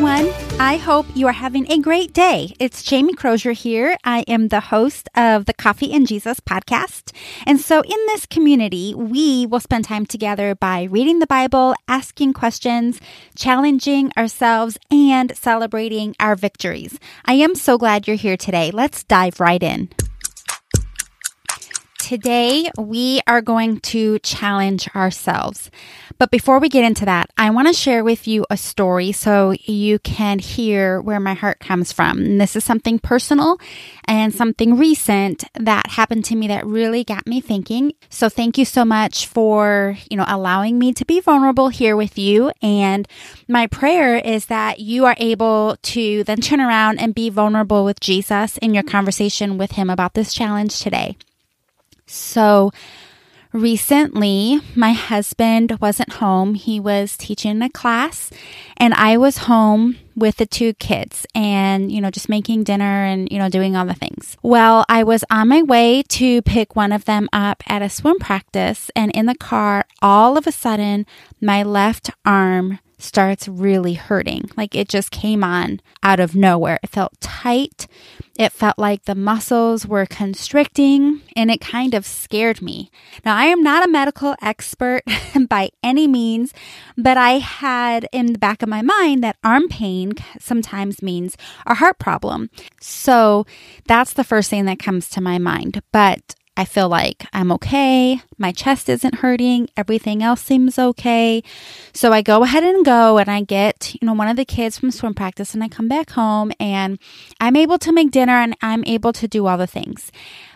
everyone. I hope you are having a great day. It's Jamie Crozier here. I am the host of the Coffee and Jesus podcast. And so, in this community, we will spend time together by reading the Bible, asking questions, challenging ourselves, and celebrating our victories. I am so glad you're here today. Let's dive right in. Today, we are going to challenge ourselves. But before we get into that, I want to share with you a story so you can hear where my heart comes from. And this is something personal and something recent that happened to me that really got me thinking. So thank you so much for, you know, allowing me to be vulnerable here with you. And my prayer is that you are able to then turn around and be vulnerable with Jesus in your conversation with him about this challenge today. So, recently, my husband wasn't home. He was teaching a class, and I was home with the two kids and, you know, just making dinner and, you know, doing all the things. Well, I was on my way to pick one of them up at a swim practice, and in the car, all of a sudden, my left arm starts really hurting. Like it just came on out of nowhere. It felt tight. It felt like the muscles were constricting and it kind of scared me. Now, I am not a medical expert by any means, but I had in the back of my mind that arm pain sometimes means a heart problem. So that's the first thing that comes to my mind. But I feel like I'm okay. My chest isn't hurting. Everything else seems okay. So I go ahead and go and I get, you know, one of the kids from swim practice and I come back home and I'm able to make dinner and I'm able to do all the things.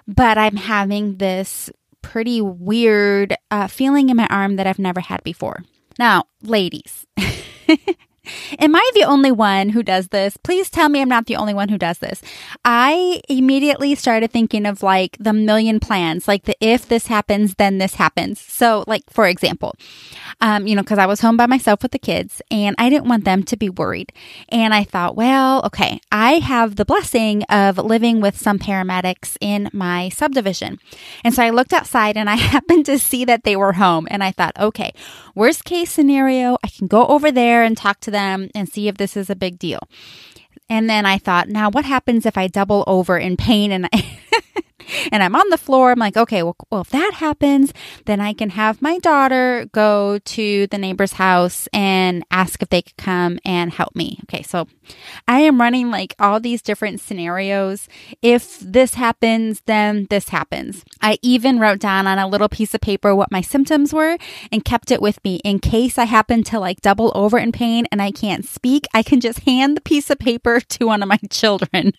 But I'm having this pretty weird uh, feeling in my arm that I've never had before. Now, ladies, Am I the only one who does this? Please tell me I'm not the only one who does this. I immediately started thinking of like the million plans, like the if this happens, then this happens. So, like, for example, um, you know, because I was home by myself with the kids and I didn't want them to be worried. And I thought, well, okay, I have the blessing of living with some paramedics in my subdivision. And so I looked outside and I happened to see that they were home. And I thought, okay, worst case scenario, I can go over there and talk to them and see if this is a big deal. And then I thought, now what happens if I double over in pain and I and I'm on the floor. I'm like, okay, well, well, if that happens, then I can have my daughter go to the neighbor's house and ask if they could come and help me. Okay, so I am running like all these different scenarios. If this happens, then this happens. I even wrote down on a little piece of paper what my symptoms were and kept it with me in case I happen to like double over in pain and I can't speak. I can just hand the piece of paper to one of my children.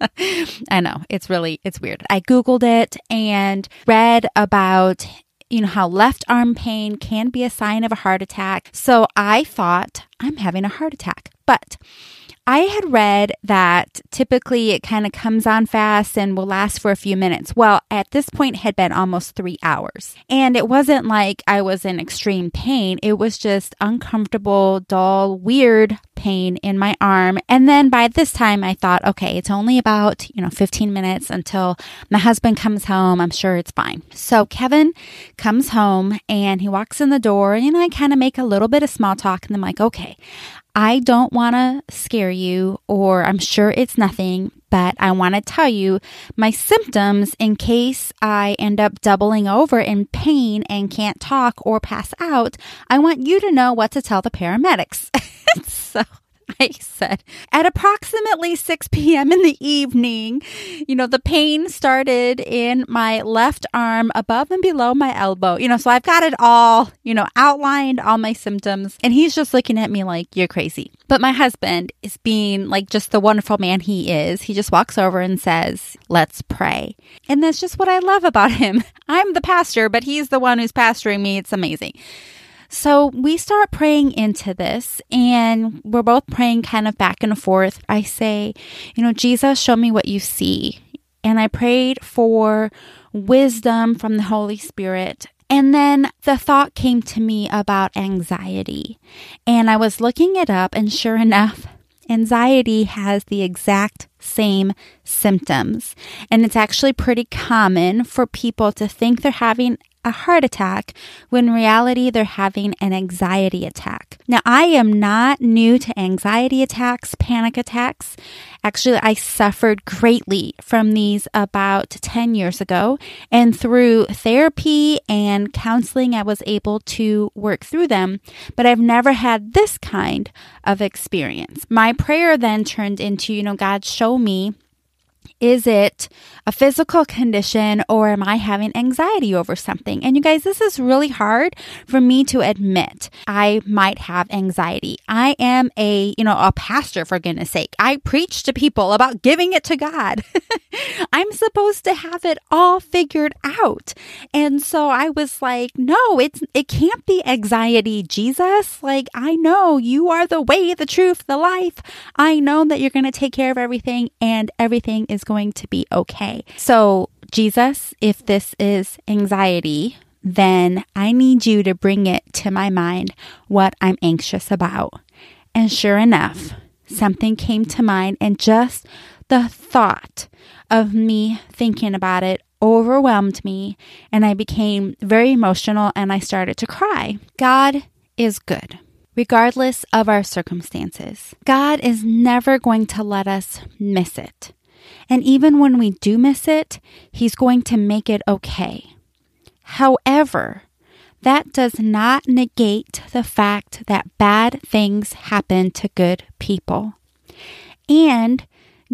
I know it's really, it's weird. I Googled it and read about you know, how left arm pain can be a sign of a heart attack. So I thought I'm having a heart attack. But I had read that typically it kind of comes on fast and will last for a few minutes. Well, at this point, it had been almost three hours. And it wasn't like I was in extreme pain. It was just uncomfortable, dull, weird pain in my arm. And then by this time, I thought, okay, it's only about, you know, 15 minutes until my husband comes home. I'm sure it's fine. So Kevin comes home and he walks in the door and I kind of make a little bit of small talk and I'm like, okay, I don't want to scare you, or I'm sure it's nothing, but I want to tell you my symptoms in case I end up doubling over in pain and can't talk or pass out. I want you to know what to tell the paramedics. so I said at approximately 6 p.m. in the evening, you know, the pain started in my left arm above and below my elbow. You know, so I've got it all, you know, outlined all my symptoms. And he's just looking at me like, you're crazy. But my husband is being like just the wonderful man he is. He just walks over and says, let's pray. And that's just what I love about him. I'm the pastor, but he's the one who's pastoring me. It's amazing. So we start praying into this and we're both praying kind of back and forth. I say, you know, Jesus, show me what you see. And I prayed for wisdom from the Holy Spirit. And then the thought came to me about anxiety. And I was looking it up, and sure enough, anxiety has the exact same symptoms. And it's actually pretty common for people to think they're having a heart attack when in reality they're having an anxiety attack. Now, I am not new to anxiety attacks, panic attacks. Actually, I suffered greatly from these about 10 years ago. And through therapy and counseling, I was able to work through them. But I've never had this kind of experience. My prayer then turned into, you know, God, show me is it a physical condition or am I having anxiety over something? And you guys, this is really hard for me to admit. I might have anxiety. I am a, you know, a pastor for goodness sake. I preach to people about giving it to God. I'm supposed to have it all figured out. And so I was like, no, it's it can't be anxiety, Jesus. Like I know you are the way, the truth, the life. I know that you're going to take care of everything and everything is going to be okay. So, Jesus, if this is anxiety, then I need you to bring it to my mind what I'm anxious about. And sure enough, something came to mind, and just the thought of me thinking about it overwhelmed me, and I became very emotional and I started to cry. God is good. Regardless of our circumstances, God is never going to let us miss it. And even when we do miss it, He's going to make it okay. However, that does not negate the fact that bad things happen to good people. And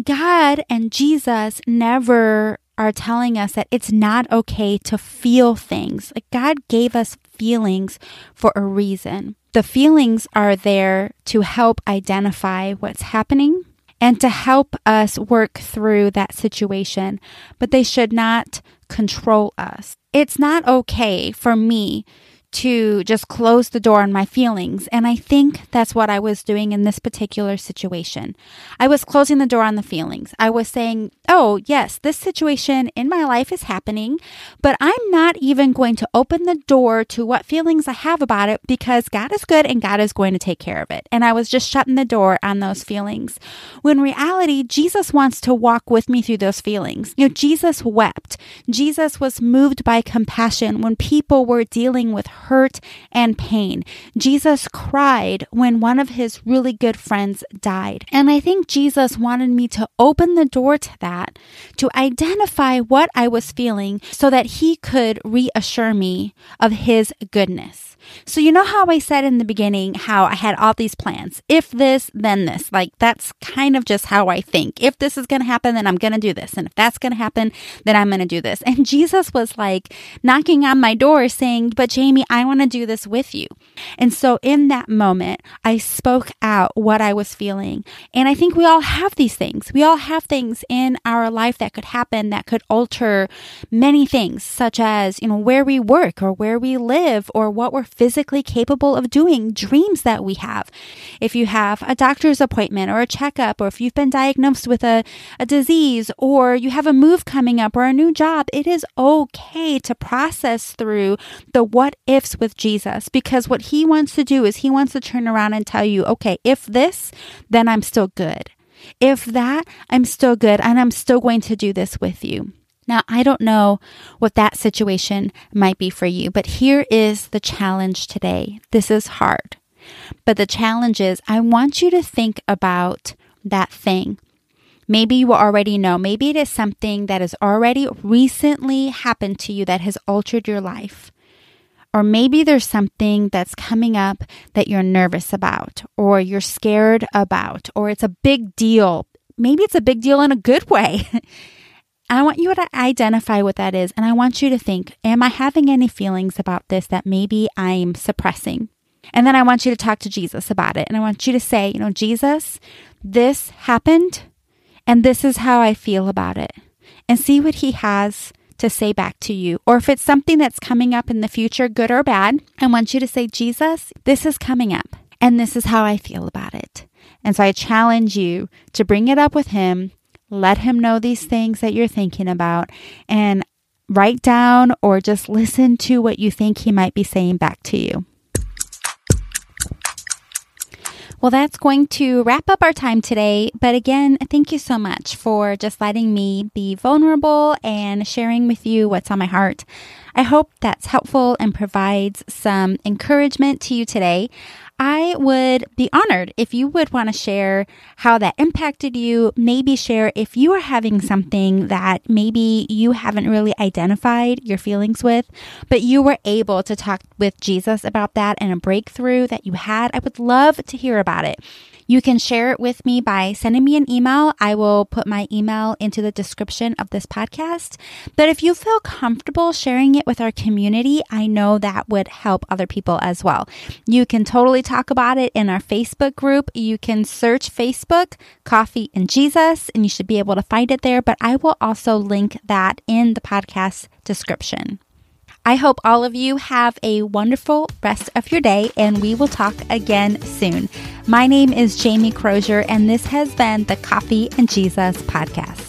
God and Jesus never are telling us that it's not okay to feel things. Like God gave us feelings for a reason. The feelings are there to help identify what's happening and to help us work through that situation, but they should not control us. It's not okay for me to just close the door on my feelings. And I think that's what I was doing in this particular situation. I was closing the door on the feelings. I was saying, oh, yes, this situation in my life is happening, but I'm not even going to open the door to what feelings I have about it because God is good and God is going to take care of it. And I was just shutting the door on those feelings. When reality, Jesus wants to walk with me through those feelings. You know, Jesus wept. Jesus was moved by compassion when people were dealing with hurt and pain. Jesus cried when one of his really good friends died. And I think Jesus wanted me to open the door to that, to identify what I was feeling so that he could reassure me of his goodness. So, you know how I said in the beginning how I had all these plans? If this, then this. Like, that's kind of just how I think. If this is going to happen, then I'm going to do this. And if that's going to happen, then I'm going to do this. And Jesus was like knocking on my door saying, But Jamie, I want to do this with you. And so, in that moment, I spoke out what I was feeling. And I think we all have these things. We all have things in our life that could happen that could alter many things, such as, you know, where we work or where we live or what we're physically capable of doing, dreams that we have. If you have a doctor's appointment or a checkup, or if you've been diagnosed with a, a disease, or you have a move coming up or a new job, it is okay to process through the what with Jesus because what he wants to do is he wants to turn around and tell you, okay, if this, then I'm still good. If that, I'm still good and I'm still going to do this with you. Now, I don't know what that situation might be for you, but here is the challenge today. This is hard. But the challenge is I want you to think about that thing. Maybe you already know. Maybe it is something that has already recently happened to you that has altered your life. Or maybe there's something that's coming up that you're nervous about, or you're scared about, or it's a big deal. Maybe it's a big deal in a good way. I want you to identify what that is. And I want you to think, am I having any feelings about this that maybe I'm suppressing? And then I want you to talk to Jesus about it. And I want you to say, you know, Jesus, this happened and this is how I feel about it. And see what he has to say back to you. Or if it's something that's coming up in the future, good or bad, I want you to say, Jesus, this is coming up and this is how I feel about it. And so I challenge you to bring it up with him let him know these things that you're thinking about and write down or just listen to what you think he might be saying back to you. Well, that's going to wrap up our time today. But again, thank you so much for just letting me be vulnerable and sharing with you what's on my heart. I hope that's helpful and provides some encouragement to you today. I would be honored if you would want to share how that impacted you. Maybe share if you are having something that maybe you haven't really identified your feelings with, but you were able to talk with Jesus about that and a breakthrough that you had. I would love to hear about it. You can share it with me by sending me an email. I will put my email into the description of this podcast. But if you feel comfortable sharing it with our community, I know that would help other people as well. You can totally talk about it in our Facebook group. You can search Facebook, Coffee and Jesus, and you should be able to find it there. But I will also link that in the podcast description. I hope all of you have a wonderful rest of your day, and we will talk again soon. My name is Jamie Crozier, and this has been the Coffee and Jesus podcast.